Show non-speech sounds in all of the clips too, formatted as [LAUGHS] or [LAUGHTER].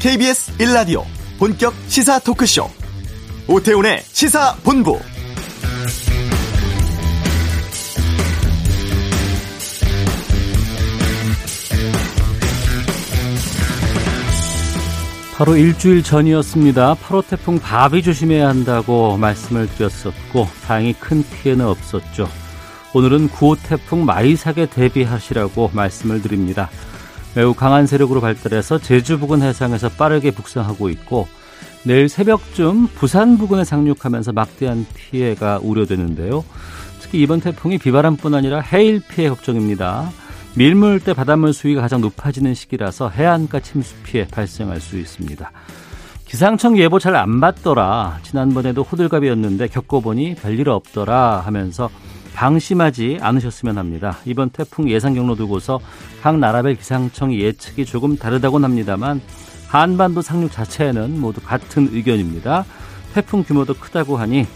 KBS 1라디오 본격 시사 토크쇼 오태훈의 시사본부 바로 일주일 전이었습니다. 8호 태풍 바비 조심해야 한다고 말씀을 드렸었고 다행히 큰 피해는 없었죠. 오늘은 9호 태풍 마이삭에 대비하시라고 말씀을 드립니다. 매우 강한 세력으로 발달해서 제주 부근 해상에서 빠르게 북상하고 있고 내일 새벽쯤 부산 부근에 상륙하면서 막대한 피해가 우려되는데요. 특히 이번 태풍이 비바람뿐 아니라 해일 피해 걱정입니다. 밀물 때 바닷물 수위가 가장 높아지는 시기라서 해안가 침수 피해 발생할 수 있습니다. 기상청 예보 잘 안 받더라. 지난번에도 호들갑이었는데 겪어보니 별일 없더라 하면서 방심하지 않으셨으면 합니다. 이번 태풍 예상 경로 두고서 각 나라별 기상청 예측이 조금 다르다곤 합니다만 한반도 상륙 자체에는 모두 같은 의견입니다. 태풍 규모도 크다고 하니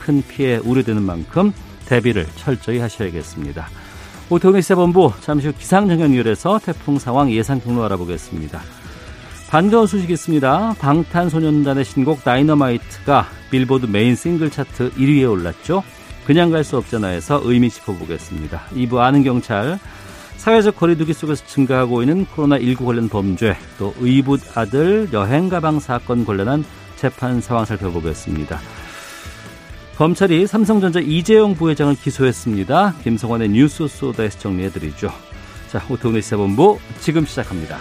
큰 피해 우려되는 만큼 대비를 철저히 하셔야겠습니다. 오태훈의 시사본부 잠시 후 기상청 연결해서 태풍 상황 예상 경로 알아보겠습니다. 반가운 소식 있습니다. 방탄소년단의 신곡 다이너마이트가 빌보드 메인 싱글 차트 1위에 올랐죠. 그냥 갈 수 없잖아에서 의미 짚어보겠습니다. 2부 아는 경찰, 사회적 거리두기 속에서 증가하고 있는 코로나19 관련 범죄, 또 의붓 아들 여행 가방 사건 관련한 재판 상황 살펴보겠습니다. 검찰이 삼성전자 이재용 부회장을 기소했습니다. 김성환의 뉴스 소다에서 정리해드리죠. 자, 오태훈의 시사본부 지금 시작합니다.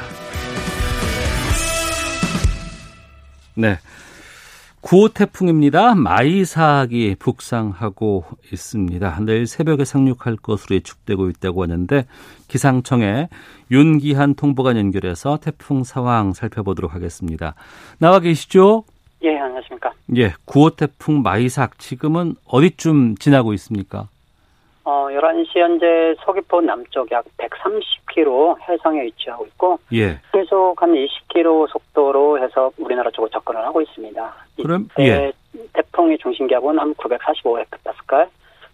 네. 9호 태풍입니다. 마이삭이 북상하고 있습니다. 내일 새벽에 상륙할 것으로 예측되고 있다고 하는데 기상청에 윤기한 통보관 연결해서 태풍 상황 살펴보도록 하겠습니다. 나와 계시죠? 예, 안녕하십니까. 예, 9호 태풍 마이삭 지금은 어디쯤 지나고 있습니까? 어, 11시 현재 서귀포 남쪽 약 130km 해상에 위치하고 있고 예. 계속 한 20km 속도로 해서 우리나라 쪽으로 접근을 하고 있습니다. 그럼 예. 태풍의 중심 기압은 한 945헥토파스칼,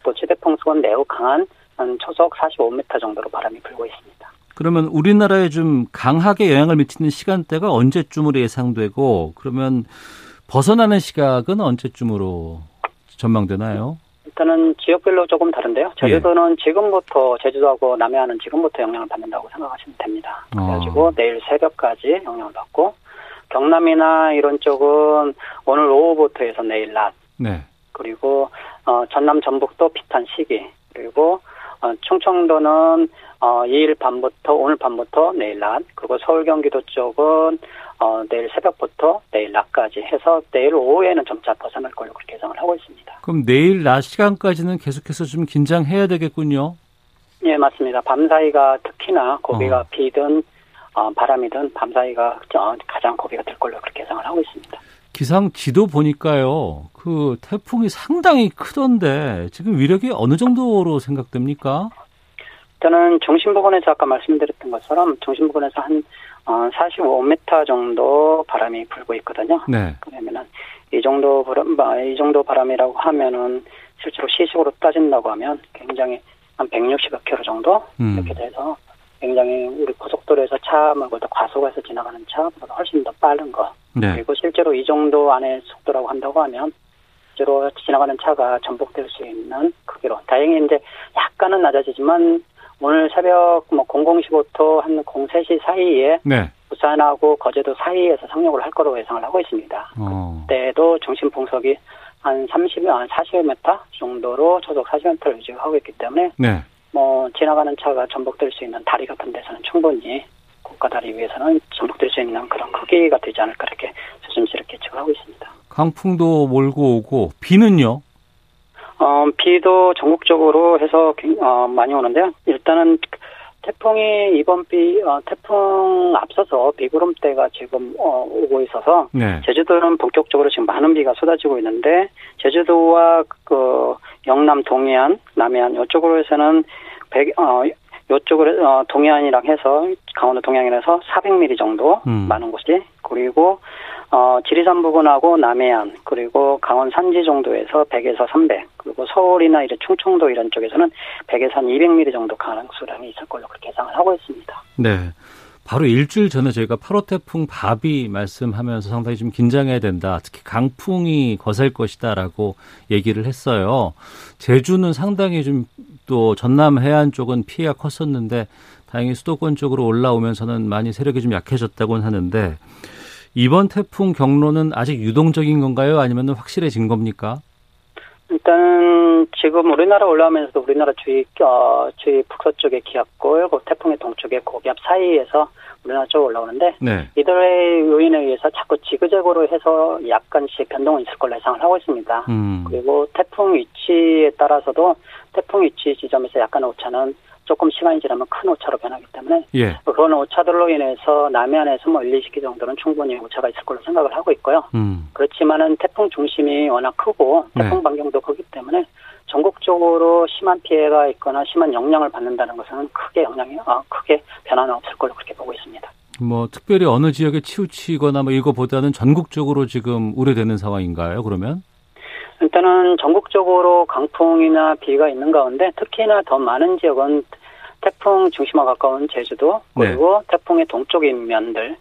또 최대풍 수은 매우 강한 한 초속 45m 정도로 바람이 불고 있습니다. 그러면 우리나라에 좀 강하게 영향을 미치는 시간대가 언제쯤으로 예상되고 그러면 벗어나는 시각은 언제쯤으로 전망되나요? 일단은 지역별로 조금 다른데요. 제주도는 예. 지금부터 제주도하고 남해안은 지금부터 영향을 받는다고 생각하시면 됩니다. 그래가지고 어. 내일 새벽까지 영향을 받고 경남이나 이런 쪽은 오늘 오후부터 해서 내일 낮. 네. 그리고 어, 전남 전북도 비슷한 시기. 그리고 어, 충청도는 어, 2일 밤부터 오늘 밤부터 내일 낮. 그리고 서울 경기도 쪽은 어, 내일 새벽부터 내일 낮까지 해서 내일 오후에는 점차 벗어날 걸로 그렇게 예상을 하고 있습니다. 그럼 내일 낮 시간까지는 계속해서 좀 긴장해야 되겠군요. 예, 맞습니다. 밤 사이가 특히나 고비가 어. 비든 어, 바람이든 밤 사이가 가장 고비가 될 걸로 그렇게 예상을 하고 있습니다. 기상 지도 보니까요. 그 태풍이 상당히 크던데 지금 위력이 어느 정도로 생각됩니까? 저는 중심 부근에서 아까 말씀드렸던 것처럼 중심 부근에서 한 어, 45m 정도 바람이 불고 있거든요. 네. 그러면은 이 정도 바람, 이 정도 바람이라고 하면은 실제로 시식으로 따진다고 하면 굉장히 한 160km 정도 음. 이렇게 돼서 굉장히 우리 고속도로에서 차 말고도 과속에서 지나가는 차보다 훨씬 더 빠른 거. 네. 그리고 실제로 이 정도 안에 속도라고 한다고 하면 실제로 지나가는 차가 전복될 수 있는 크기로. 다행히 이제 약간은 낮아지지만 오늘 새벽 뭐 0015터 한 03시 사이에 네. 부산하고 거제도 사이에서 상륙을 할 거로 예상을 하고 있습니다. 어. 그때도 중심 풍속이 한 30, 한 40m 정도로 초속 40m를 유지하고 있기 때문에 네. 뭐 지나가는 차가 전복될 수 있는 다리 같은 데서는 충분히 고가 다리 위에서는 전복될 수 있는 그런 크기가 되지 않을까 이렇게 조심스럽게 예측을 하고 있습니다. 강풍도 몰고 오고 비는요? 어, 비도 전국적으로 해서 어, 많이 오는데요. 일단은 태풍이 이번 비 어, 태풍 앞서서 비구름대가 지금 어, 오고 있어서 네. 제주도는 본격적으로 지금 많은 비가 쏟아지고 있는데 제주도와 그 영남 동해안, 남해안 이쪽으로 해서는 백, 어, 요쪽으로 어, 동해안이랑 해서 강원도 동해안에서 400mm 정도 음. 많은 곳이 그리고 어, 지리산 부근하고 남해안 그리고 강원 산지 정도에서 100에서 300 그리고 서울이나 이제 충청도 이런 쪽에서는 100에서 한 200mm 정도 가능수량이 있을 걸로 그렇게 예상을 하고 있습니다. 네. 바로 일주일 전에 저희가 8호 태풍 바비 말씀하면서 상당히 좀 긴장해야 된다. 특히 강풍이 거셀 것이다라고 얘기를 했어요. 제주는 상당히 좀 또 전남 해안 쪽은 피해가 컸었는데 다행히 수도권 쪽으로 올라오면서는 많이 세력이 좀 약해졌다고는 하는데 이번 태풍 경로는 아직 유동적인 건가요? 아니면 확실해진 겁니까? 일단 지금 우리나라 올라오면서도 우리나라 주위 어, 주위 북서쪽의 기압골, 그 태풍의 동쪽의 고기압 사이에서 우리나라 쪽으로 올라오는데 네. 이들의 요인에 의해서 자꾸 지그재그로 해서 약간씩 변동은 있을 걸로 예상을 하고 있습니다. 음. 그리고 태풍 위치에 따라서도 태풍 위치 지점에서 약간의 오차는 조금 시간이 지나면 큰 오차로 변하기 때문에 예. 그런 오차들로 인해서 남해안에서 뭐 1, 2시기 정도는 충분히 오차가 있을 걸로 생각을 하고 있고요. 음. 그렇지만은 태풍 중심이 워낙 크고 태풍 네. 반경도 크기 때문에 전국적으로 심한 피해가 있거나 심한 영향을 받는다는 것은 크게 영향이 어, 크게 변화는 없을 걸로 그렇게 보고 있습니다. 뭐 특별히 어느 지역에 치우치거나 뭐 이거보다는 전국적으로 지금 우려되는 상황인가요? 그러면? 일단은 전국적으로 강풍이나 비가 있는 가운데 특히나 더 많은 지역은 태풍 중심화 가까운 제주도 네. 그리고 네. 태풍의 동쪽인 면들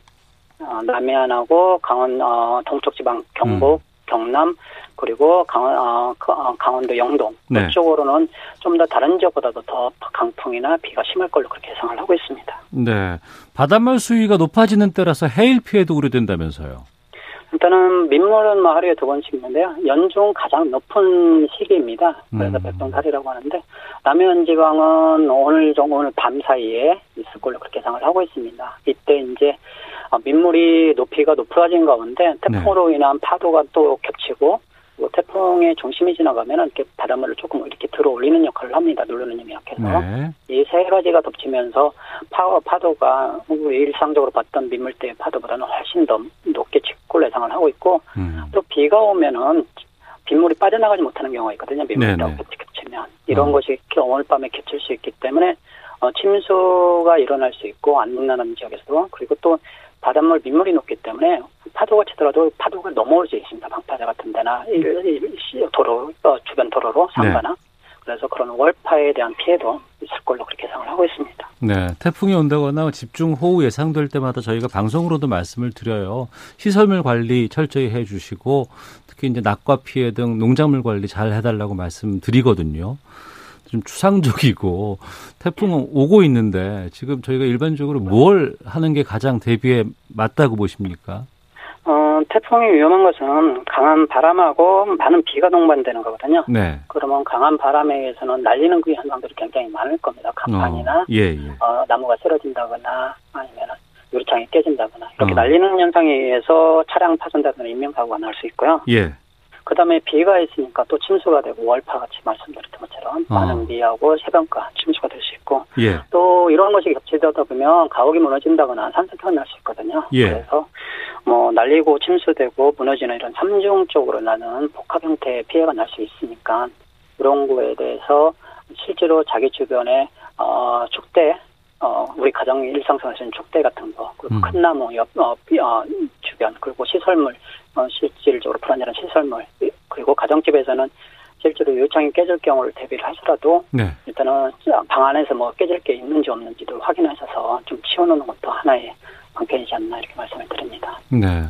어, 남해안하고 강원 어, 동쪽 지방 경북, 음. 경남 그리고 강원 어, 어 강원도 영동 네. 그쪽으로는 좀 더 다른 지역보다도 더 강풍이나 비가 심할 걸로 그렇게 예상을 하고 있습니다. 네, 바닷물 수위가 높아지는 때라서 해일 피해도 우려된다면서요. 일단은 민물은 뭐 하루에 두 번씩 있는데요. 연중 가장 높은 시기입니다. 그래서 음. 백동달이라고 하는데 남해안 지방은 오늘 정 오늘 밤 사이에 있을 걸로 그렇게 예상을 하고 있습니다. 이때 이제 민물이 높이가 높아진 가운데 태풍으로 네. 인한 파도가 또 겹치고 뭐 태풍의 중심이 지나가면 이렇게 바닷물을 조금 이렇게 들어 올리는 역할을 합니다. 누르는 힘이 약해서. 네. 이세 가지가 덮치면서 파, 파도가 우리 일상적으로 봤던 민물대의 파도보다는 훨씬 더 높게 직골 예상을 하고 있고 음. 또 비가 오면은 빗물이 빠져나가지 못하는 경우가 있거든요. 민물이라고 겹치면. 이런 어. 것이 오늘 밤에 겹칠 수 있기 때문에 어, 침수가 일어날 수 있고 안능나는 지역에서도 그리고 또 바닷물 민물이 높기 때문에 파도가 치더라도 파도가 넘어올 수 있습니다. 방파제 같은 데나 도로 어, 주변 도로로 상가나 네. 그래서 그런 월파에 대한 피해도 있을 걸로 그렇게 예상을 하고 있습니다. 네, 태풍이 온다거나 집중 호우 예상될 때마다 저희가 방송으로도 말씀을 드려요. 시설물 관리 철저히 해주시고 특히 이제 낙과 피해 등 농작물 관리 잘 해달라고 말씀드리거든요. 좀 추상적이고 태풍은 오고 있는데 지금 저희가 일반적으로 뭘 하는 게 가장 대비에 맞다고 보십니까? 어, 태풍이 위험한 것은 강한 바람하고 많은 비가 동반되는 거거든요. 네. 그러면 강한 바람에 의해서는 날리는 그 현상들이 굉장히 많을 겁니다. 강판이나 어, 예, 예. 어, 나무가 쓰러진다거나 아니면 유리창이 깨진다거나 이렇게 어. 날리는 현상에 의해서 차량 파손되거나 인명사고가 날 수 있고요. 예. 그다음에 비가 있으니까 또 침수가 되고 월파 같이 말씀드렸던 것처럼 어. 많은 비하고 새벽과 침수가 될 수 있고 예. 또 이런 것이 겹치다 보면 가옥이 무너진다거나 산사태가 날 수 있거든요. 예. 그래서 뭐 날리고 침수되고 무너지는 이런 삼중적으로 나는 복합 형태의 피해가 날 수 있으니까 이런 거에 대해서 실제로 자기 주변에 어 축대 어, 우리 가정 일상생활에서는 축대 같은 거, 그리고 음. 큰 나무 옆, 어, 어, 주변, 그리고 시설물, 어, 실질적으로 불안정한 시설물, 그리고 가정집에서는 실제로 요청이 깨질 경우를 대비를 하더라도 네. 일단은 방 안에서 뭐 깨질 게 있는지 없는지도 확인하셔서 좀 치워놓는 것도 하나의 방편이지 않나 이렇게 말씀을 드립니다. 네.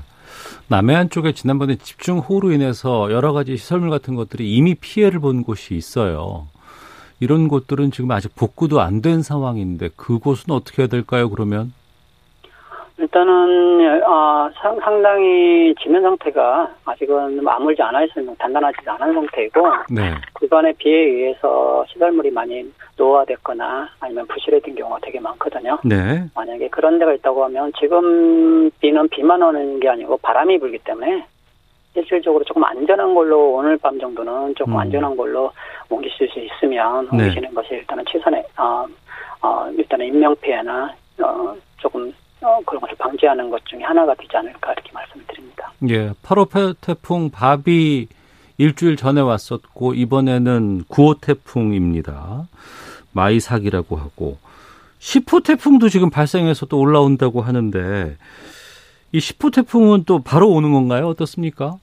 남해안 쪽에 지난번에 집중호우로 인해서 여러 가지 시설물 같은 것들이 이미 피해를 본 곳이 있어요. 이런 곳들은 지금 아직 복구도 안 된 상황인데 그곳은 어떻게 해야 될까요? 그러면? 일단은 어, 상당히 지면 상태가 아직은 아물지 않아 있으면 단단하지 않은 상태이고 네. 그간의 비에 의해서 시설물이 많이 노화됐거나 아니면 부실해진 경우가 되게 많거든요. 네. 만약에 그런 데가 있다고 하면 지금 비는 비만 오는 게 아니고 바람이 불기 때문에 실질적으로 조금 안전한 걸로 오늘 밤 정도는 조금 음. 안전한 걸로 옮기실 수 있으면 네. 옮기시는 네. 것이 일단은 최선의 어, 어, 일단은 인명 피해나 어, 조금 어, 그런 것을 방지하는 것 중에 하나가 되지 않을까 이렇게 말씀을 드립니다. 예, 8호 태풍 바비 일주일 전에 왔었고 이번에는 9호 태풍입니다. 마이삭이라고 하고 10호 태풍도 지금 발생해서 또 올라온다고 하는데 이 10호 태풍은 또 바로 오는 건가요? 어떻습니까?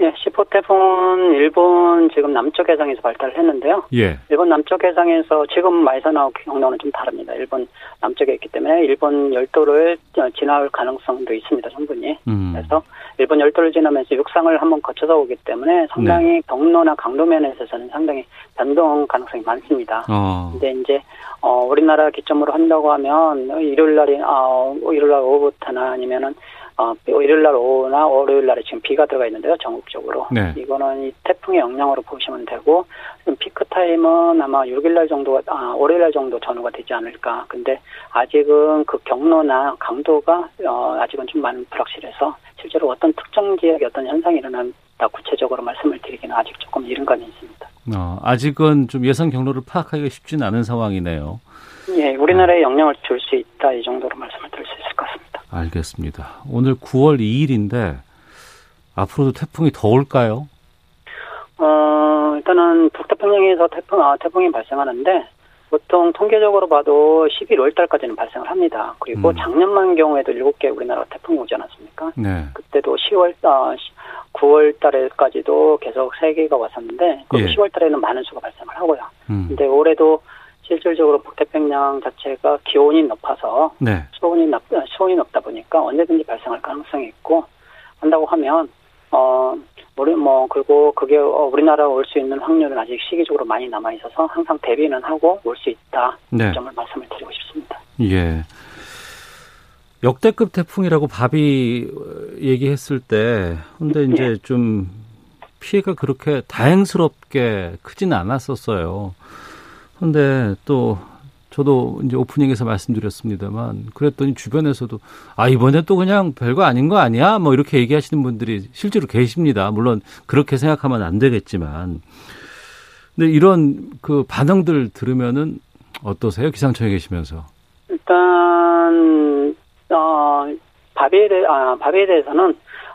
예, 시포 태풍은 일본 지금 남쪽 해상에서 발달을 했는데요. 예. 일본 남쪽 해상에서 지금 마이선하고 경로는 좀 다릅니다. 일본 남쪽에 있기 때문에 일본 열도를 지나올 가능성도 있습니다. 충분히. 음. 그래서 일본 열도를 지나면서 육상을 한번 거쳐서 오기 때문에 상당히 네. 경로나 강도 면에서는 상당히 변동 가능성이 많습니다. 어. 근데 이제 어 우리나라 기점으로 한다고 하면 일요일 날이 아 일요일 날 오후부터나 아니면은 어, 일요일 날 오후나 월요일 날에 지금 비가 들어가 있는데요, 전국적으로. 네. 이거는 이 태풍의 영향으로 보시면 되고, 피크 타임은 아마 6일 날 정도가, 아, 월요일 날 정도 전후가 되지 않을까. 근데 아직은 그 경로나 강도가, 어, 아직은 좀 많은 불확실해서 실제로 어떤 특정 지역에 어떤 현상이 일어난다 구체적으로 말씀을 드리기는 아직 조금 이른 감이 있습니다. 어, 아직은 좀 예상 경로를 파악하기가 쉽지는 않은 상황이네요. 예, 우리나라에 영향을 줄 수 있다 이 정도로 말씀을 드릴 수 있을 것 같습니다. 알겠습니다. 오늘 9월 2일인데 앞으로도 태풍이 더 올까요? 어, 일단은 북태평양에서 태풍, 아, 태풍이 발생하는데 보통 통계적으로 봐도 11월 달까지는 발생을 합니다. 그리고 음. 작년만 경우에도 7개 우리나라 태풍이 오지 않았습니까? 네. 그때도 10월, 아, 9월 달에까지도 계속 3개가 왔었는데, 그 예. 10월 달에는 많은 수가 발생을 하고요. 음. 근데 올해도 실질적으로 북태평양 자체가 기온이 높아서 네. 수온이 높 수온이 높다 보니까 언제든지 발생할 가능성이 있고 한다고 하면 어 우리 뭐 그리고 그게 어, 우리나라 올 수 있는 확률은 아직 시기적으로 많이 남아 있어서 항상 대비는 하고 올 수 있다 네. 점을 말씀을 드리고 싶습니다. 예. 역대급 태풍이라고 밥이 얘기했을 때 근데 이제 예. 좀 피해가 그렇게 다행스럽게 크지는 않았었어요. 근데 또 저도 이제 오프닝에서 말씀드렸습니다만 그랬더니 주변에서도 아 이번에 또 그냥 별거 아닌 거 아니야 뭐 이렇게 얘기하시는 분들이 실제로 계십니다. 물론 그렇게 생각하면 안 되겠지만 근데 이런 그 반응들 들으면은 어떠세요? 기상청에 계시면서 일단 어 대해 아 어,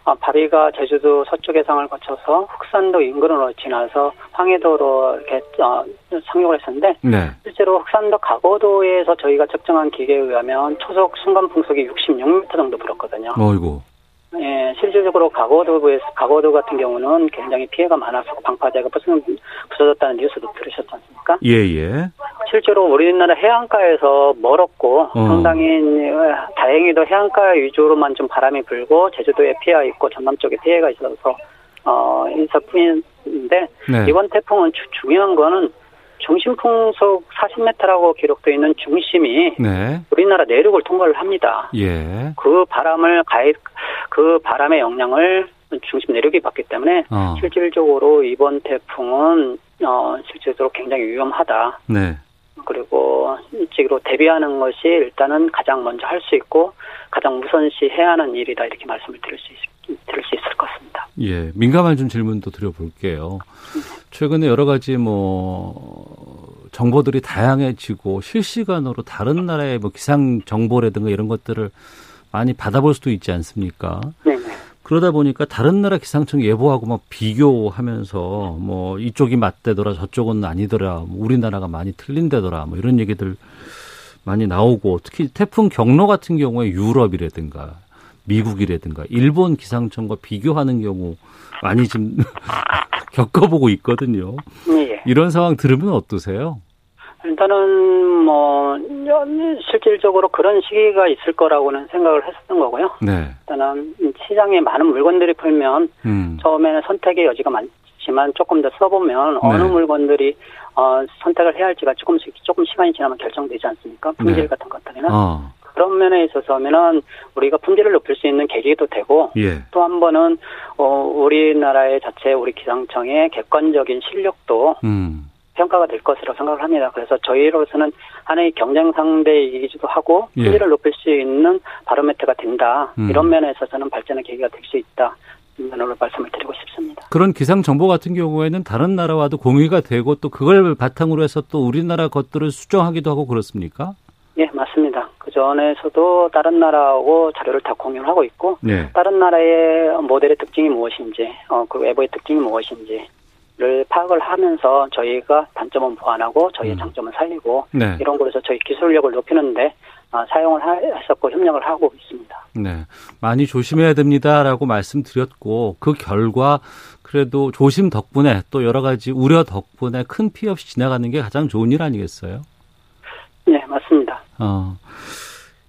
바비가 제주도 서쪽 해상을 거쳐서 흑산도 인근으로 지나서 황해도로 이렇게 어, 상륙을 했었는데 네. 실제로 흑산도 가고도에서 저희가 측정한 기계에 의하면 초속 순간 풍속이 66m 정도 불었거든요. 어이고. 예, 실질적으로 가고도에서 가고도 같은 경우는 굉장히 피해가 많아서 방파제가 부서졌, 부서졌다는 뉴스도 들으셨지 않습니까? 예, 예. 실제로 우리나라 해안가에서 멀었고 어. 상당히 다행히도 해안가 위주로만 좀 바람이 불고 제주도에 피해가 있고 전남 쪽에 피해가 있어서 어, 인사뿐인데 네. 이번 태풍은 주, 중요한 거는 중심 풍속 40m라고 기록되어 있는 중심이 네. 우리나라 내륙을 통과를 합니다. 예. 그 바람을 가해 그 바람의 영향을 중심 내륙이 받기 때문에 어. 실질적으로 이번 태풍은 어 실질적으로 굉장히 위험하다. 네. 그리고 일찍으로 대비하는 것이 일단은 가장 먼저 할 수 있고 가장 우선시 해야 하는 일이다 이렇게 말씀을 드릴 수 있, 드릴 수 있을 것 같습니다. 예, 민감한 좀 질문도 드려볼게요. 최근에 여러 가지 뭐 정보들이 다양해지고 실시간으로 다른 나라의 뭐 기상 정보라든가 이런 것들을 많이 받아볼 수도 있지 않습니까? 네. 그러다 보니까 다른 나라 기상청 예보하고 막 비교하면서 뭐 이쪽이 맞대더라 저쪽은 아니더라 뭐 우리나라가 많이 틀린데더라 뭐 이런 얘기들 많이 나오고 특히 태풍 경로 같은 경우에 유럽이라든가 미국이라든가 일본 기상청과 비교하는 경우 많이 좀 [LAUGHS] 겪어보고 있거든요. 네. 이런 상황 들으면 어떠세요? 일단은 뭐 실질적으로 그런 시기가 있을 거라고는 생각을 했었던 거고요. 네. 일단은 시장에 많은 물건들이 풀면 음. 처음에는 선택의 여지가 많지만 조금 더 써보면 네. 어느 물건들이 어, 선택을 해야 할지가 조금씩 조금 시간이 지나면 결정되지 않습니까? 품질 네. 같은 것들이나 어. 그런 면에 있어서면은 우리가 품질을 높일 수 있는 계기도 되고 예. 또한 번은 어, 우리나라의 자체 우리 기상청의 객관적인 실력도 음. 평가가 될 것이라고 생각을 합니다. 그래서 저희로서는 하나의 경쟁 상대이기도 하고 품질을 예. 높일 수 있는 바로메트가 된다. 음. 이런 면에서 저는 발전의 계기가 될 수 있다. 면으로 말씀을 드리고 싶습니다. 그런 기상 정보 같은 경우에는 다른 나라와도 공유가 되고 또 그걸 바탕으로 해서 또 우리나라 것들을 수정하기도 하고 그렇습니까? 예, 맞습니다. 그 전에서도 다른 나라하고 자료를 다 공유하고 있고, 네. 다른 나라의 모델의 특징이 무엇인지, 어, 그 외부의 특징이 무엇인지, 를 파악을 하면서 저희가 단점은 보완하고 저희의 음. 장점은 살리고 네. 이런 곳에서 저희 기술력을 높이는데 어, 사용을 했었고 협력을 하고 있습니다. 네, 많이 조심해야 됩니다라고 말씀드렸고 그 결과 그래도 조심 덕분에 또 여러 가지 우려 덕분에 큰 피해 없이 지나가는 게 가장 좋은 일 아니겠어요? 네, 맞습니다. 어,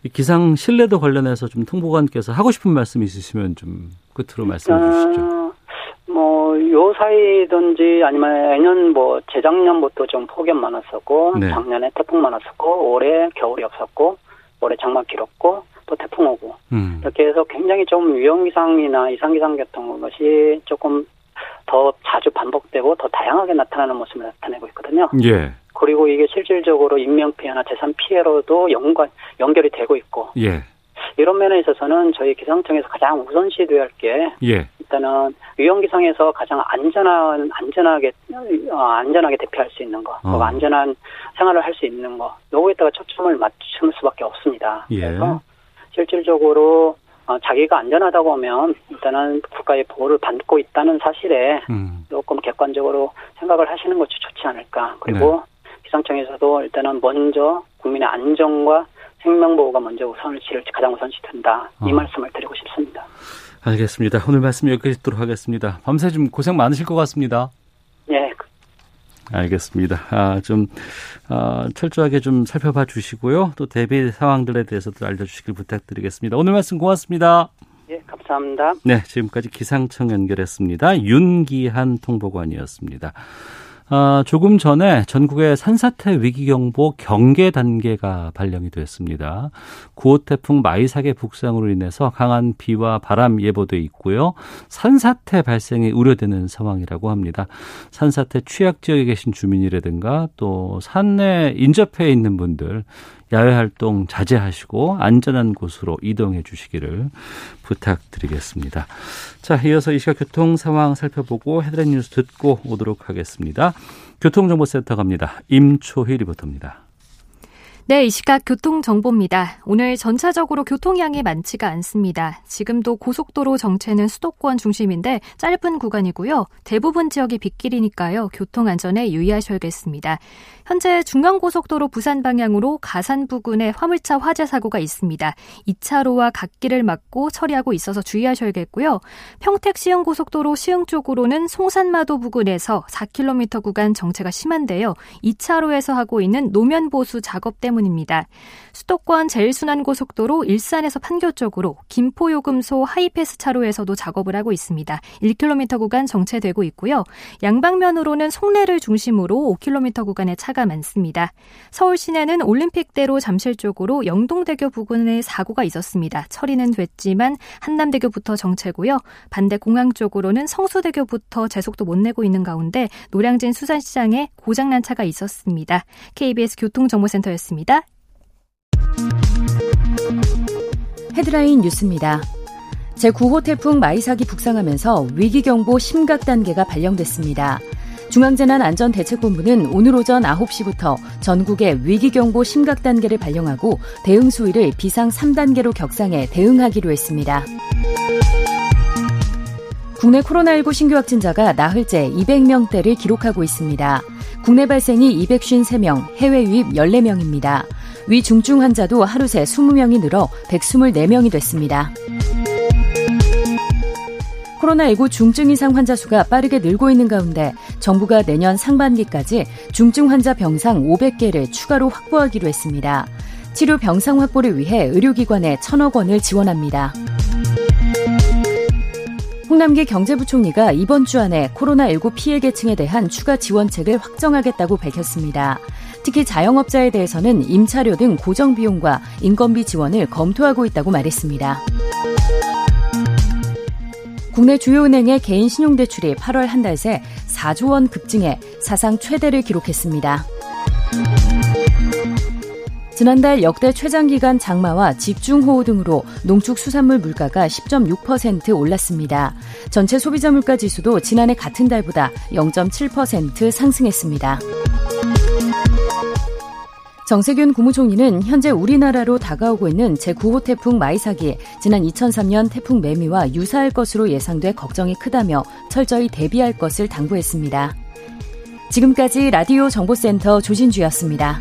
기상 신뢰도 관련해서 좀 통보관께서 하고 싶은 말씀 있으시면 좀 끝으로 말씀해 주시죠. 어, 뭐, 요 사이든지 아니면 내년 뭐 재작년부터 좀 폭염 많았었고, 네. 작년에 태풍 많았었고, 올해 겨울이 없었고, 올해 장마 길었고, 또 태풍 오고, 음. 이렇게 해서 굉장히 좀 위험 기상이나 이상 기상 같은 것이 조금 더 자주 반복되고 더 다양하게 나타나는 모습을 나타내고 있거든요. 예. 그리고 이게 실질적으로 인명 피해나 재산 피해로도 연관 연결이 되고 있고. 예. 이런 면에 있어서는 저희 기상청에서 가장 우선시돼야 할게 예. 일단은 위험 기상에서 가장 안전한 안전하게 어, 안전하게 대피할 수 있는 거, 어. 안전한 생활을 할 수 있는 거, 요거에다가 초점을 맞출 수밖에 없습니다. 예. 그래서 실질적으로 어, 자기가 안전하다고 하면 일단은 국가의 보호를 받고 있다는 사실에 음. 조금 객관적으로 생각을 하시는 것이 좋지 않을까. 그리고 네. 기상청에서도 일단은 먼저 국민의 안전과 생명보호가 먼저 우선시를 가장 우선시 된다. 이 어. 말씀을 드리고 싶습니다. 알겠습니다. 오늘 말씀 여기까지 듣도록 하겠습니다. 밤새 좀 고생 많으실 것 같습니다. 네. 알겠습니다. 아, 좀, 아, 철저하게 좀 살펴봐 주시고요. 또 대비 상황들에 대해서도 알려주시길 부탁드리겠습니다. 오늘 말씀 고맙습니다. 예, 감사합니다. 네, 지금까지 기상청 연결했습니다. 윤기한 통보관이었습니다. 아, 조금 전에 전국의 산사태 위기경보 경계 단계가 발령이 됐습니다. 9호 태풍 마이삭의 북상으로 인해서 강한 비와 바람 예보돼 있고요. 산사태 발생이 우려되는 상황이라고 합니다. 산사태 취약 지역에 계신 주민이라든가 또 산내 인접해 있는 분들 야외 활동 자제하시고 안전한 곳으로 이동해 주시기를 부탁드리겠습니다. 자, 이어서 이 시각 교통 상황 살펴보고 헤드라인 뉴스 듣고 오도록 하겠습니다. 교통정보센터 갑니다. 임초희 리포터입니다. 네, 이 시각 교통정보입니다. 오늘 전차적으로 교통량이 많지가 않습니다. 지금도 고속도로 정체는 수도권 중심인데 짧은 구간이고요. 대부분 지역이 빗길이니까요. 교통안전에 유의하셔야겠습니다. 현재 중앙고속도로 부산 방향으로 가산 부근에 화물차 화재 사고가 있습니다. 2차로와 갓길을 막고 처리하고 있어서 주의하셔야겠고요. 평택 시흥고속도로 시흥 쪽으로는 송산마도 부근에서 4km 구간 정체가 심한데요. 2차로에서 하고 있는 노면 보수 작업 때문 입니다. 수도권 제일순환고속도로 일산에서 판교 쪽으로 김포요금소 하이패스 차로에서도 작업을 하고 있습니다. 1km 구간 정체되고 있고요. 양방면으로는 송내를 중심으로 5km 구간의 차가 많습니다. 서울 시내는 올림픽대로 잠실 쪽으로 영동대교 부근에 사고가 있었습니다. 처리는 됐지만 한남대교부터 정체고요. 반대 공항 쪽으로는 성수대교부터 제속도 못 내고 있는 가운데 노량진 수산시장에 고장난 차가 있었습니다. KBS 교통정보센터였습니다. 헤드라인 뉴스입니다. 제9호 태풍 마이삭이 북상하면서 위기경보 심각 단계가 발령됐습니다. 중앙재난안전대책본부는 오늘 오전 9시부터 전국에 위기경보 심각 단계를 발령하고 대응 수위를 비상 3단계로 격상해 대응하기로 했습니다. 국내 코로나19 신규 확진자가 나흘째 200명대를 기록하고 있습니다. 국내 발생이 253명, 해외 유입 14명입니다. 위 중증 환자도 하루 새 20명이 늘어 124명이 됐습니다. 코로나19 중증 이상 환자 수가 빠르게 늘고 있는 가운데 정부가 내년 상반기까지 중증 환자 병상 500개를 추가로 확보하기로 했습니다. 치료 병상 확보를 위해 의료기관에 천억 원을 지원합니다. 홍남기 경제부총리가 이번 주 안에 코로나19 피해 계층에 대한 추가 지원책을 확정하겠다고 밝혔습니다. 특히 자영업자에 대해서는 임차료 등 고정비용과 인건비 지원을 검토하고 있다고 말했습니다. 국내 주요 은행의 개인 신용대출이 8월 한 달 새 4조 원 급증해 사상 최대를 기록했습니다. 지난달 역대 최장기간 장마와 집중호우 등으로 농축수산물 물가가 10.6% 올랐습니다. 전체 소비자 물가 지수도 지난해 같은 달보다 0.7% 상승했습니다. 정세균 국무총리는 현재 우리나라로 다가오고 있는 제9호 태풍 마이삭이 지난 2003년 태풍 매미와 유사할 것으로 예상돼 걱정이 크다며 철저히 대비할 것을 당부했습니다. 지금까지 라디오 정보센터 조진주였습니다.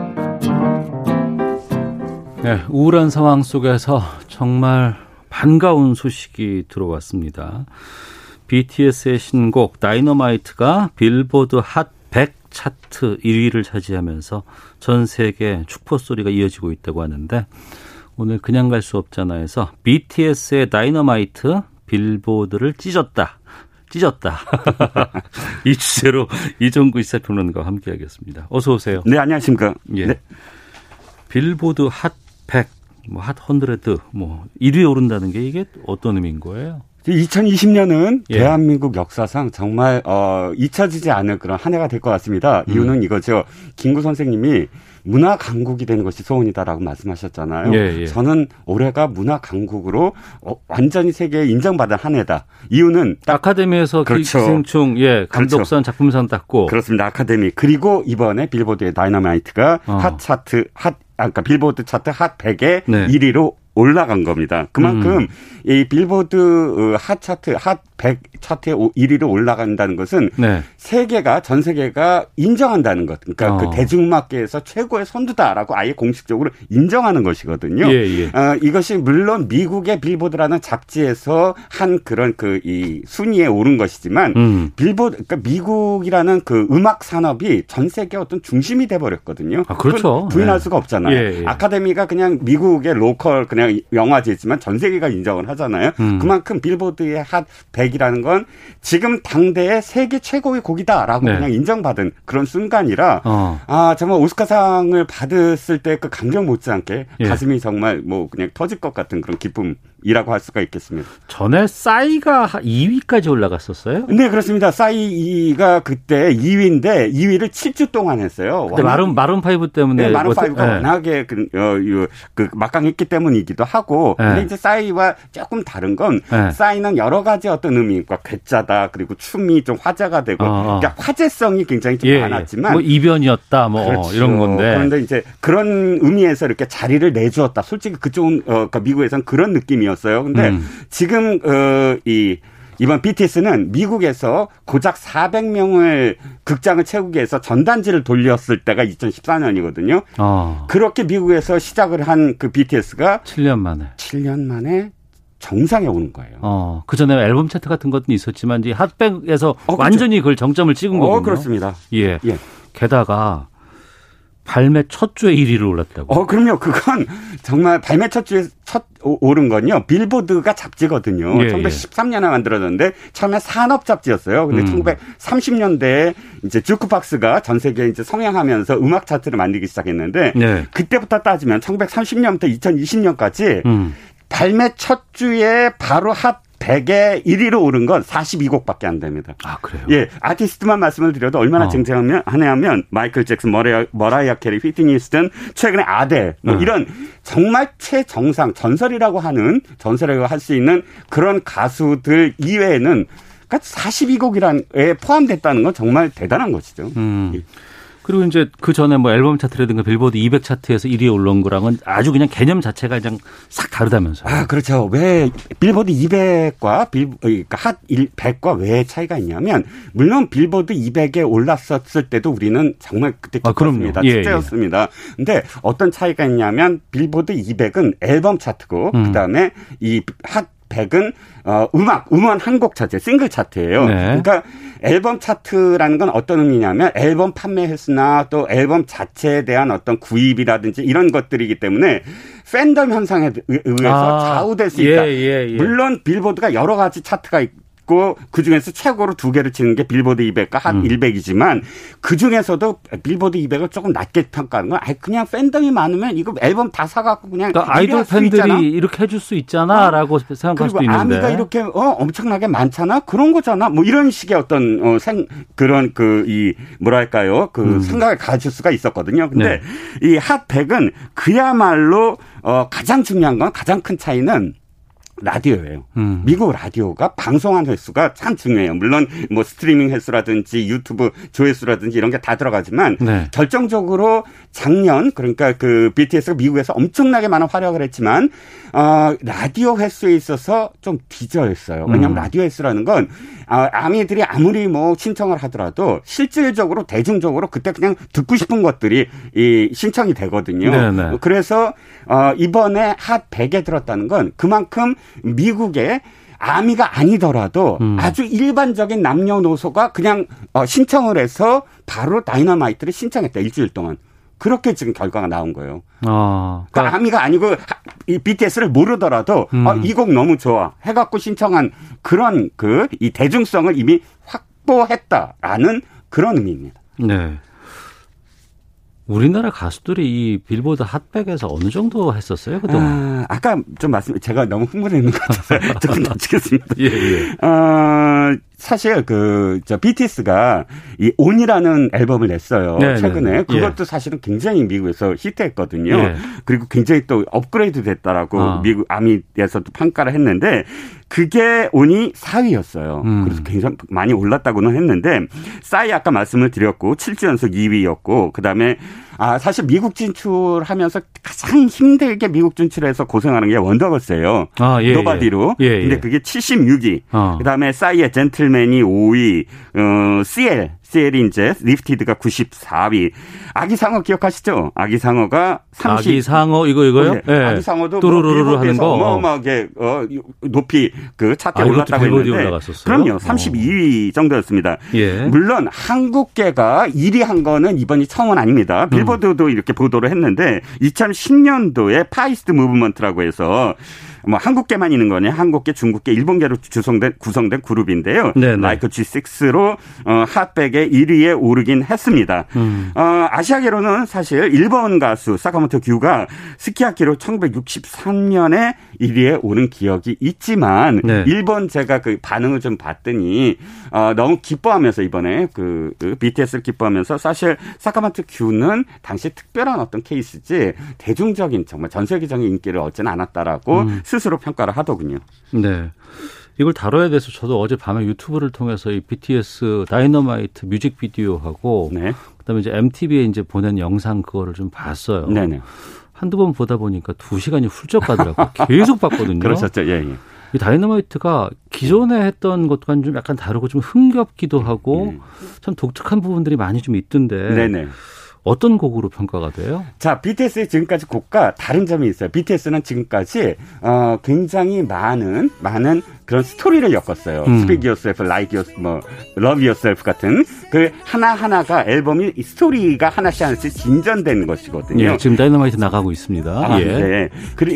네, 우울한 상황 속에서 정말 반가운 소식이 들어왔습니다. BTS의 신곡 다이너마이트가 빌보드 핫 100 차트 1위를 차지하면서 전 세계 축포 소리가 이어지고 있다고 하는데 오늘 그냥 갈 수 없잖아 해서 BTS의 다이너마이트 빌보드를 찢었다. 찢었다. [LAUGHS] 이 주제로 이종구 시사평론가와 함께하겠습니다. 어서 오세요. 네, 안녕하십니까. 예. 네. 빌보드 핫 100, 뭐핫 100, 뭐 1위에 오른다는 게 이게 어떤 의미인 거예요? 2020년은 예. 대한민국 역사상 정말 어 잊혀지지 않을 그런 한 해가 될 것 같습니다. 이유는 음. 이거죠. 김구 선생님이 문화 강국이 되는 것이 소원이다라고 말씀하셨잖아요. 예, 예. 저는 올해가 문화 강국으로 어, 완전히 세계에 인정받은 한 해다. 이유는 아카데미에서 그렇죠. 기생충 예 감독상 그렇죠. 작품상 땄고 그렇습니다. 아카데미 그리고 이번에 빌보드의 다이너마이트가 어. 핫 차트 핫 아, 그러니까 빌보드 차트 핫 100에 네. 1위로 올라간 겁니다. 그만큼 음. 이 빌보드 어, 핫 차트 핫 100 차트에 1위로 올라간다는 것은 네. 세계가 전 세계가 인정한다는 것. 그러니까 그 어. 그 대중음악계에서 최고의 선두다라고 아예 공식적으로 인정하는 것이거든요. 예, 예. 어, 이것이 물론 미국의 빌보드라는 잡지에서 한 그런 그 이 순위에 오른 것이지만 음. 빌보드 그러니까 미국이라는 그 음악 산업이 전 세계 어떤 중심이 돼 버렸거든요. 아, 그렇죠. 부인할 네. 수가 없잖아요. 예, 예, 아카데미가 그냥 미국의 로컬 그냥 영화제지만 전 세계가 인정을 하잖아요. 음. 그만큼 빌보드의 핫 100 백이라는 건 지금 당대의 세계 최고의 곡이다라고 네. 그냥 인정받은 그런 순간이라 어. 아 정말 오스카상을 받았을 때 그 감정 못지않게 예. 가슴이 정말 뭐 그냥 터질 것 같은 그런 기쁨. 이라고 할 수가 있겠습니다. 전에 싸이가 2위까지 올라갔었어요? 네, 그렇습니다. 싸이가 그때 2위인데 2위를 7주 동안 했어요. 마룬 마룬 파이브 때문에 네, 마룬 파이브가 네. 워낙에 그, 어, 그 막강했기 때문이기 도 하고 네. 근데 이제 싸이와 조금 다른 건 네. 싸이는 여러 가지 어떤 의미과 괴짜다 그리고 춤이 좀 화제가 되고 어, 어. 그러니까 화제성이 굉장히 좀 예, 예. 많았지만 뭐 이변이었다 뭐 그렇죠. 이런 건데 그런데 이제 그런 의미에서 이렇게 자리를 내주었다. 솔직히 그쪽은 어, 그러니까 미국에서는 그런 느낌이 아니었어요. 근데 음. 지금 어 이 이번 BTS는 미국에서 고작 400명을 극장을 채우기 위해서 전단지를 돌렸을 때가 2014년이거든요. 어. 그렇게 미국에서 시작을 한 그 BTS가 7년 만에 7년 만에 정상에 오는 거예요. 어, 그 전에 앨범 차트 같은 것도 있었지만 이제 핫백에서 어, 그렇죠. 완전히 그걸 정점을 찍은 거군요. 어, 그렇습니다. 예. 예. 게다가 발매 첫 주에 1위를 올랐다고. 어, 그럼요. 그건 정말 발매 첫 주에 첫 오른 건요. 빌보드가 잡지거든요. 예, 1913년에 예. 만들어졌는데 처음에 산업 잡지였어요. 근데 음. 1930년대에 이제 주크박스가 전 세계에 이제 성행하면서 음악 차트를 만들기 시작했는데 네. 그때부터 따지면 1930년부터 2020년까지 음. 발매 첫 주에 바로 핫 100에 1위로 오른 건 42곡밖에 안 됩니다. 아, 그래요? 예. 아티스트만 말씀을 드려도 얼마나 어. 쟁쟁하냐면 마이클 잭슨, 머라이어, 머라이어 캐리, 휘트니 휴스턴, 최근에 아델 뭐 음. 이런 정말 최정상 전설이라고 하는 전설이라고 할 수 있는 그런 가수들 이외에는 그러니까 42곡 안에 포함됐다는 건 정말 대단한 것이죠. 음. 예. 그리고 이제 그 전에 뭐 앨범 차트라든가 빌보드 200 차트에서 1위에 올라온 거랑은 아주 그냥 개념 자체가 그냥 싹 다르다면서요. 아, 그렇죠. 왜 빌보드 200과 빌, 그러니까 핫 100과 왜 차이가 있냐면 물론 빌보드 200에 올랐었을 때도 우리는 정말 그때 기뻤습니다. 아, 예, 축제였습니다. 예. 근데 어떤 차이가 있냐면 빌보드 200은 앨범 차트고 음. 그다음에 이 핫 100은 어, 음악, 음원 한 곡 차트, 싱글 차트예요. 네. 그러니까 앨범 차트라는 건 어떤 의미냐면 앨범 판매 횟수나 또 앨범 자체에 대한 어떤 구입이라든지 이런 것들이기 때문에 팬덤 현상에 의해서 아, 좌우될 수 있다. 예, 예, 예. 물론 빌보드가 여러 가지 차트가 있고 그 중에서 최고로 두 개를 치는 게 빌보드 200과 한 음. 100이지만 그 중에서도 빌보드 200을 조금 낮게 평가하는 건 아예 그냥 팬덤이 많으면 이거 앨범 다 사갖고 그냥 그러니까 아이돌 팬들이 이렇게 해줄 수 있잖아라고 어? 생각할 수도 있는데 아미가 이렇게 어 엄청나게 많잖아 그런 거잖아 뭐 이런 식의 어떤 어 생 그런 그 이 뭐랄까요 그 음. 생각을 가질 수가 있었거든요. 근데 네. 이핫 100은 그야말로 어 가장 중요한 건 가장 큰 차이는 라디오예요. 음. 미국 라디오가 방송한 횟수가 참 중요해요. 물론 뭐 스트리밍 횟수라든지 유튜브 조회수라든지 이런 게 다 들어가지만 네. 결정적으로 작년 그러니까 그 BTS가 미국에서 엄청나게 많은 활약을 했지만 어 라디오 횟수에 있어서 좀 뒤져했어요. 왜냐하면 음. 라디오 횟수라는 건 아, 아미들이 아무리 뭐 신청을 하더라도 실질적으로 대중적으로 그때 그냥 듣고 싶은 것들이 이 신청이 되거든요. 네네. 네. 그래서 어 이번에 핫 100에 들었다는 건 그만큼 미국의 아미가 아니더라도 음. 아주 일반적인 남녀노소가 그냥 어, 신청을 해서 바로 다이너마이트를 신청했다 일주일 동안. 그렇게 지금 결과가 나온 거예요. 아, 그러니까, 그러니까 아미가 아니고 이 BTS를 모르더라도 음. 어, 이곡 너무 좋아 해갖고 신청한 그런 그 이 대중성을 이미 확보했다라는 그런 의미입니다. 네. 우리나라 가수들이 이 빌보드 핫백에서 어느 정도 했었어요 그동안? 아, 아까 좀 말씀 제가 너무 흥분했는 것 같아서 [LAUGHS] 조금 낮추겠습니다. 예, 예. 어, 사실 그저 BTS가 이 온이라는 앨범을 냈어요. 네네. 네, 최근에 네. 그것도 예. 사실은 굉장히 미국에서 히트했거든요. 예. 그리고 굉장히 또 업그레이드 됐다라고 아. 미국 아미에서도 평가를 했는데 그게 ON이 4위였어요. 음. 그래서 굉장히 많이 올랐다고는 했는데 싸이 아까 말씀을 드렸고 7주 연속 2위였고 그다음에 아, 사실 미국 진출하면서 가장 힘들게 미국 진출해서 고생하는 게 원더걸스예요. 아, 예, Nobody로. 예. 예, 근데 그게 76위. 어. 그다음에 싸이의 Gentleman이 5위. 어, CL CL이 이제 Lifted가 94위. 아기상어 기억하시죠? 아기상어가 30. 아기상어 이거 이거요? 네. 네. 아기상어도 뚜루루루 뭐 하는 거 어마어마하게 어, 높이 그 차트에 아, 올랐다고 했는데 올라갔었어요? 그럼요. 32위 어. 정도였습니다. 예. 물론 한국계가 1위 한 거는 이번이 처음은 아닙니다. 빌보드도 음. 이렇게 보도를 했는데 2010년도에 Far East Movement라고 해서 뭐 한국계만 있는 거냐 한국계, 중국계, 일본계로 구성된 구성된 그룹인데요. 네네. Like G6로 어, 핫백의 1위에 오르긴 했습니다. 음. 어, 아시아계로는 사실 일본 가수 사카모토 규가 스키야키로 1963년에 1위에 오른 기억이 있지만 네. 일본 제가 그 반응을 좀 봤더니 어, 너무 기뻐하면서 이번에 그, 그 BTS를 기뻐하면서 사실 사카모토 규는 당시 특별한 어떤 케이스지 대중적인 정말 전 세계적인 인기를 얻지는 않았다라고 음. 스스로 평가를 하더군요. 네. 이걸 다뤄야 돼서 저도 어제 밤에 유튜브를 통해서 이 BTS 다이너마이트 뮤직비디오하고 네. 그다음에 이제 MTV에 이제 보낸 영상 그거를 좀 봤어요. 네네. 한두 번 보다 보니까 두 시간이 훌쩍 가더라고요. [LAUGHS] 계속 봤거든요. 그러셨죠. 예, 예. 이 다이너마이트가 기존에 했던 것과는 좀 약간 다르고 좀 흥겹기도 하고 음. 참 독특한 부분들이 많이 좀 있던데. 네네. 어떤 곡으로 평가가 돼요? 자, BTS의 지금까지 곡과 다른 점이 있어요. BTS는 지금까지 어, 굉장히 많은 많은 그런 스토리를 엮었어요. 음. Speak Yourself, Like Yourself, 뭐 Love Yourself 같은 그 하나 하나가 앨범이 스토리가 하나씩 하나씩 진전되는 것이거든요. 예, 지금 다이너마이트 나가고 있습니다. 아, 예. 네.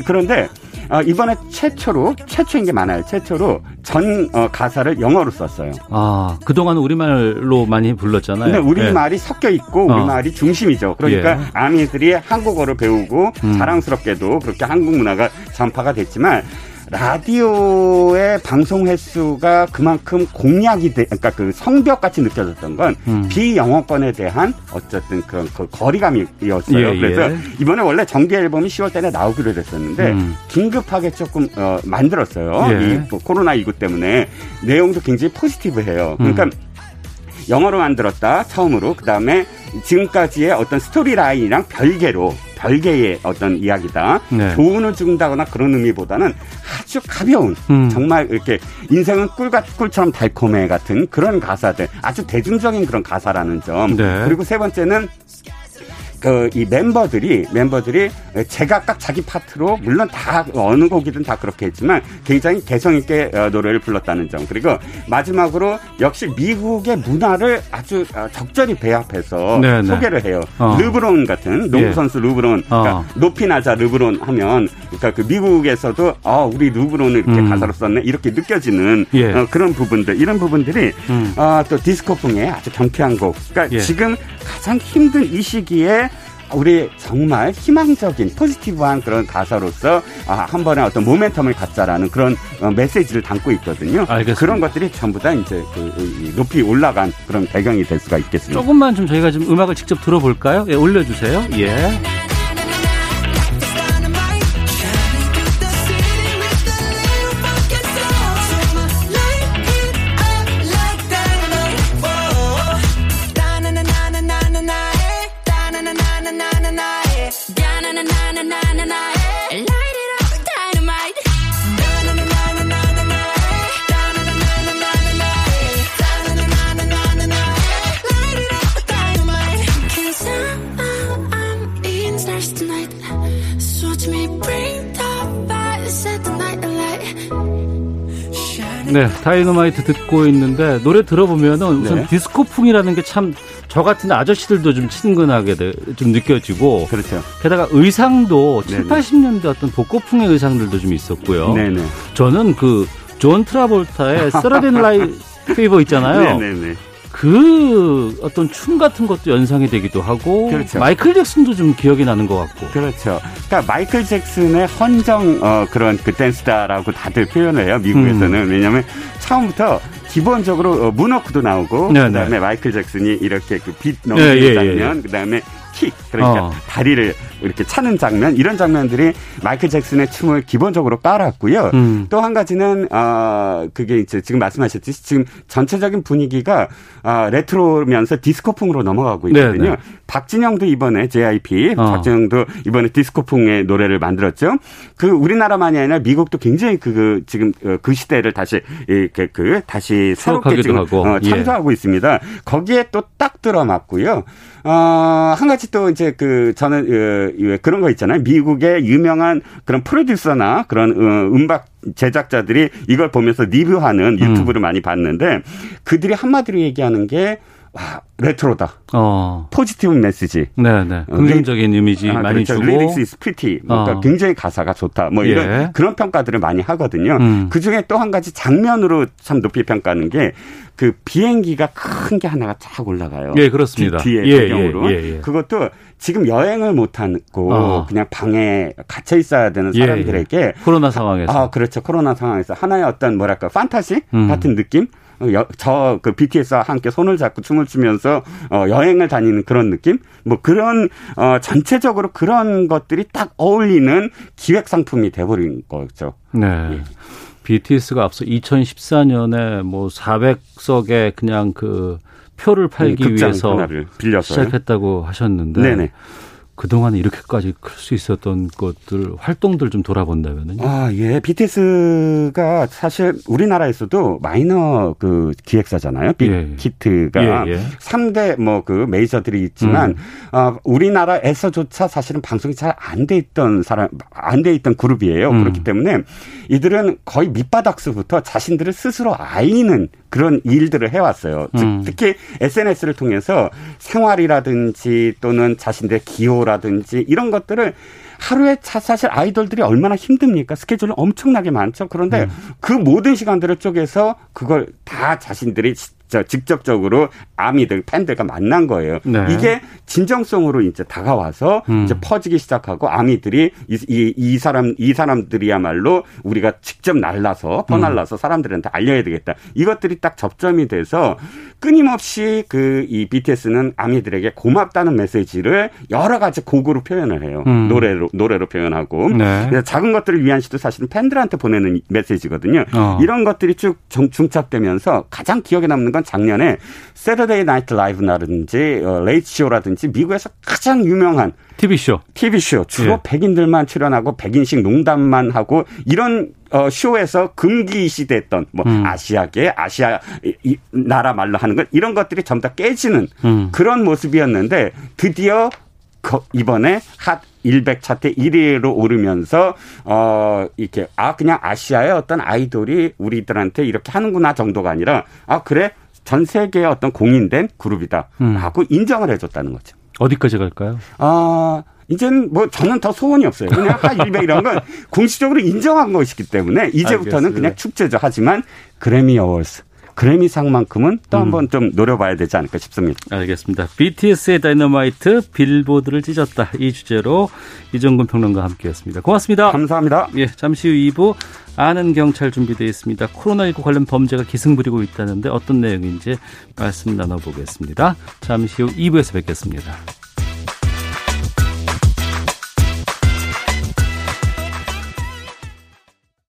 그런데 어, 이번에 최초로 최초인 게 많아요. 최초로 전 어, 가사를 영어로 썼어요. 아 그동안 우리말로 많이 불렀잖아요. 근데 우리말이 예. 섞여 있고 어. 우리말이 어. 중심이죠. 그러니까 예. 아미들이 한국어를 배우고 음. 자랑스럽게도 그렇게 한국 문화가 전파가 됐지만 라디오의 방송 횟수가 그만큼 공략이 돼, 그러니까 그 성벽 같이 느껴졌던 건 음. 비영어권에 대한 어쨌든 그런 그 거리감이었어요. 예, 그래서 예. 이번에 원래 정규 앨범이 10월 달에 나오기로 됐었는데 음. 긴급하게 조금 어, 만들었어요. 예. 이 뭐 코로나 19 때문에 내용도 굉장히 positive해요. 그러니까 음. 영어로 만들었다 처음으로 그 다음에 지금까지의 어떤 스토리 라인이랑 별개로 별개의 어떤 이야기다. 네. 교훈을 준다거나 그런 의미보다는 아주 가벼운 음. 정말 이렇게 인생은 꿀같 꿀처럼 달콤해 같은 그런 가사들 아주 대중적인 그런 가사라는 점. 네. 그리고 세 번째는 그 이 멤버들이 멤버들이 제각각 자기 파트로 물론 다 어느 곡이든 다 그렇게 했지만 굉장히 개성 있게 어, 노래를 불렀다는 점 그리고 마지막으로 역시 미국의 문화를 아주 어, 적절히 배합해서 네네. 네. 소개를 해요. 어. 르브론 같은 농구 예. 선수 르브론 그러니까 어. 높이 낮아 르브론 하면 그러니까 그 미국에서도 아 우리 르브론을 이렇게 음. 가사로 썼네 이렇게 느껴지는 예. 어, 그런 부분들 이런 부분들이 음. 어, 또 디스코풍의 아주 경쾌한 곡. 그러니까 예. 지금 가장 힘든 이 시기에 우리 정말 희망적인 포지티브한 그런 가사로서 아, 한 번에 어떤 모멘텀을 갖자라는 그런 어, 메시지를 담고 있거든요. 알겠습니다. 그런 것들이 전부 다 이제 그 높이 올라간 그런 배경이 될 수가 있겠습니다. 조금만 좀 저희가 좀 음악을 직접 들어볼까요? 예, 올려주세요. 예. 네, 다이너마이트 듣고 있는데 노래 들어보면은 우선 네. 디스코풍이라는 게 참 저 같은 아저씨들도 좀 친근하게 좀 느껴지고 그렇죠. 게다가 의상도 네네. 7, 80년대 어떤 복고풍의 의상들도 좀 있었고요. 네네. 저는 그 존 트라볼타의 Saturday Night Fever 있잖아요. 네네네. 그 어떤 춤 같은 것도 연상이 되기도 하고 그렇죠. 마이클 잭슨도 좀 기억이 나는 것 같고 그렇죠. 그러니까 마이클 잭슨의 헌정 어, 그런 그 댄스다라고 다들 표현을 해요 미국에서는 음. 왜냐하면 처음부터 기본적으로 어, 문워크도 나오고 네네. 그다음에 마이클 잭슨이 이렇게 그 빛 넘기는 예, 예, 예, 장면 예. 그다음에 킥 그러니까 어. 다리를 이렇게 차는 장면 이런 장면들이 마이클 잭슨의 춤을 기본적으로 따랐고요. 음. 또한 가지는 어 그게 이제 지금 말씀하셨듯이 지금 전체적인 분위기가 어, 레트로면서 디스코풍으로 넘어가고 있거든요. 네네. 네. 박진영도 이번에 JIP 어. 박진영도 이번에 디스코풍의 노래를 만들었죠. 그 우리나라만이 아니라 미국도 굉장히 그, 그 지금 어, 그 시대를 다시 이렇게 그 다시 새롭게 지금 하고. 어, 창조하고 예. 있습니다. 거기에 또 딱 들어맞고요. 어, 한 가지 또 이제 그 저는 어, 그런 거 있잖아요. 미국의 유명한 그런 프로듀서나 그런 어, 음악 제작자들이 이걸 보면서 리뷰하는 음. 유튜브를 음. 많이 봤는데 그들이 한마디로 얘기하는 게 와, retro다. 어. positive message. 네, 네. 어, 긍정적인 리, 이미지 아, 많이 그렇죠. 주고. lyrics is pretty. 그러니까 어. 굉장히 가사가 좋다. 뭐 이런 예. 그런 평가들을 많이 하거든요. 음. 그 중에 또 한 가지 장면으로 참 높이 평가하는 게 그 비행기가 큰 게 하나가 쫙 올라가요. 예, 그렇습니다. 뒤에 예, 배경으로. 예, 예, 예, 그것도 지금 여행을 못 하고 어. 그냥 방에 갇혀 있어야 되는 예, 사람들에게 예. 코로나 상황에서. 아, 그렇죠. 코로나 상황에서 하나의 어떤 뭐랄까 판타지 음. 같은 느낌? 저 그 BTS와 함께 손을 잡고 춤을 추면서 어 여행을 다니는 그런 느낌? 뭐 그런 어 전체적으로 그런 것들이 딱 어울리는 기획 상품이 돼 버린 거죠. 네. 예. BTS가 앞서 2014년에 뭐 400석의 그냥 그 표를 팔기 위해서 시작했다고 하셨는데 네네. 그동안 이렇게까지 클 수 있었던 것들 활동들 좀 돌아본다면은 아, 예. BTS가 사실 우리나라에서도 마이너 그 기획사잖아요. 빅히트가 예. 예, 예. 3대 뭐 그 메이저들이 있지만 음. 어, 우리나라에서조차 사실은 방송이 잘 안 돼 있던 사람 안 돼 있던 그룹이에요. 음. 그렇기 때문에 이들은 거의 밑바닥서부터 자신들을 스스로 아이는 그런 일들을 해왔어요. 음. 특히 SNS를 통해서 생활이라든지 또는 자신들의 기호라든지 이런 것들을 하루에 사실 아이돌들이 얼마나 힘듭니까? 스케줄은 엄청나게 많죠. 그런데 음. 그 모든 시간들을 쪼개서 그걸 다 자신들이 직접적으로 아미들 팬들과 만난 거예요. 네. 이게 진정성으로 이제 다가와서 음. 이제 퍼지기 시작하고 아미들이 이, 이, 이, 사람 이 사람들이야말로 우리가 직접 날라서 퍼날라서 음. 사람들한테 알려야 되겠다. 이것들이 딱 접점이 돼서 끊임없이 그 이 BTS는 아미들에게 고맙다는 메시지를 여러 가지 곡으로 표현을 해요. 음. 노래로 노래로 표현하고 네. 작은 것들을 위한 시도 사실은 팬들한테 보내는 메시지거든요. 어. 이런 것들이 쭉 중첩되면서 가장 기억에 남는 건 작년에 Saturday Night Live라든지 어, Late Show라든지 미국에서 가장 유명한 TV쇼. TV쇼. 주로 예. 백인들만 출연하고 백인식 농담만 하고 이런 어, 쇼에서 금기시됐던 뭐 음. 아시아계, 아시아 이, 나라 말로 하는 것 이런 것들이 전부 다 깨지는 음. 그런 모습이었는데 드디어 이번에 핫 100 차트 1위로 오르면서 어 이렇게 아 그냥 아시아의 어떤 아이돌이 우리들한테 이렇게 하는구나 정도가 아니라 아 그래 전 세계의 어떤 공인된 그룹이다 음. 하고 인정을 해줬다는 거죠. 어디까지 갈까요? 아 이제는 뭐 저는 더 소원이 없어요. 그냥 하100이라는 [LAUGHS] 건 공식적으로 인정한 것이기 때문에 이제부터는 알겠습니다. 그냥 축제죠. 하지만 그래미 어워즈 그래미상만큼은 또 한번 음. 좀 노려봐야 되지 않을까 싶습니다. 알겠습니다. BTS의 다이너마이트 빌보드를 찢었다. 이 주제로 이정근 평론가와 함께했습니다. 고맙습니다. 감사합니다. 예, 잠시 후 2부 아는 경찰 준비되어 있습니다. 코로나19 관련 범죄가 기승 부리고 있다는데 어떤 내용인지 말씀 나눠보겠습니다. 잠시 후 2부에서 뵙겠습니다.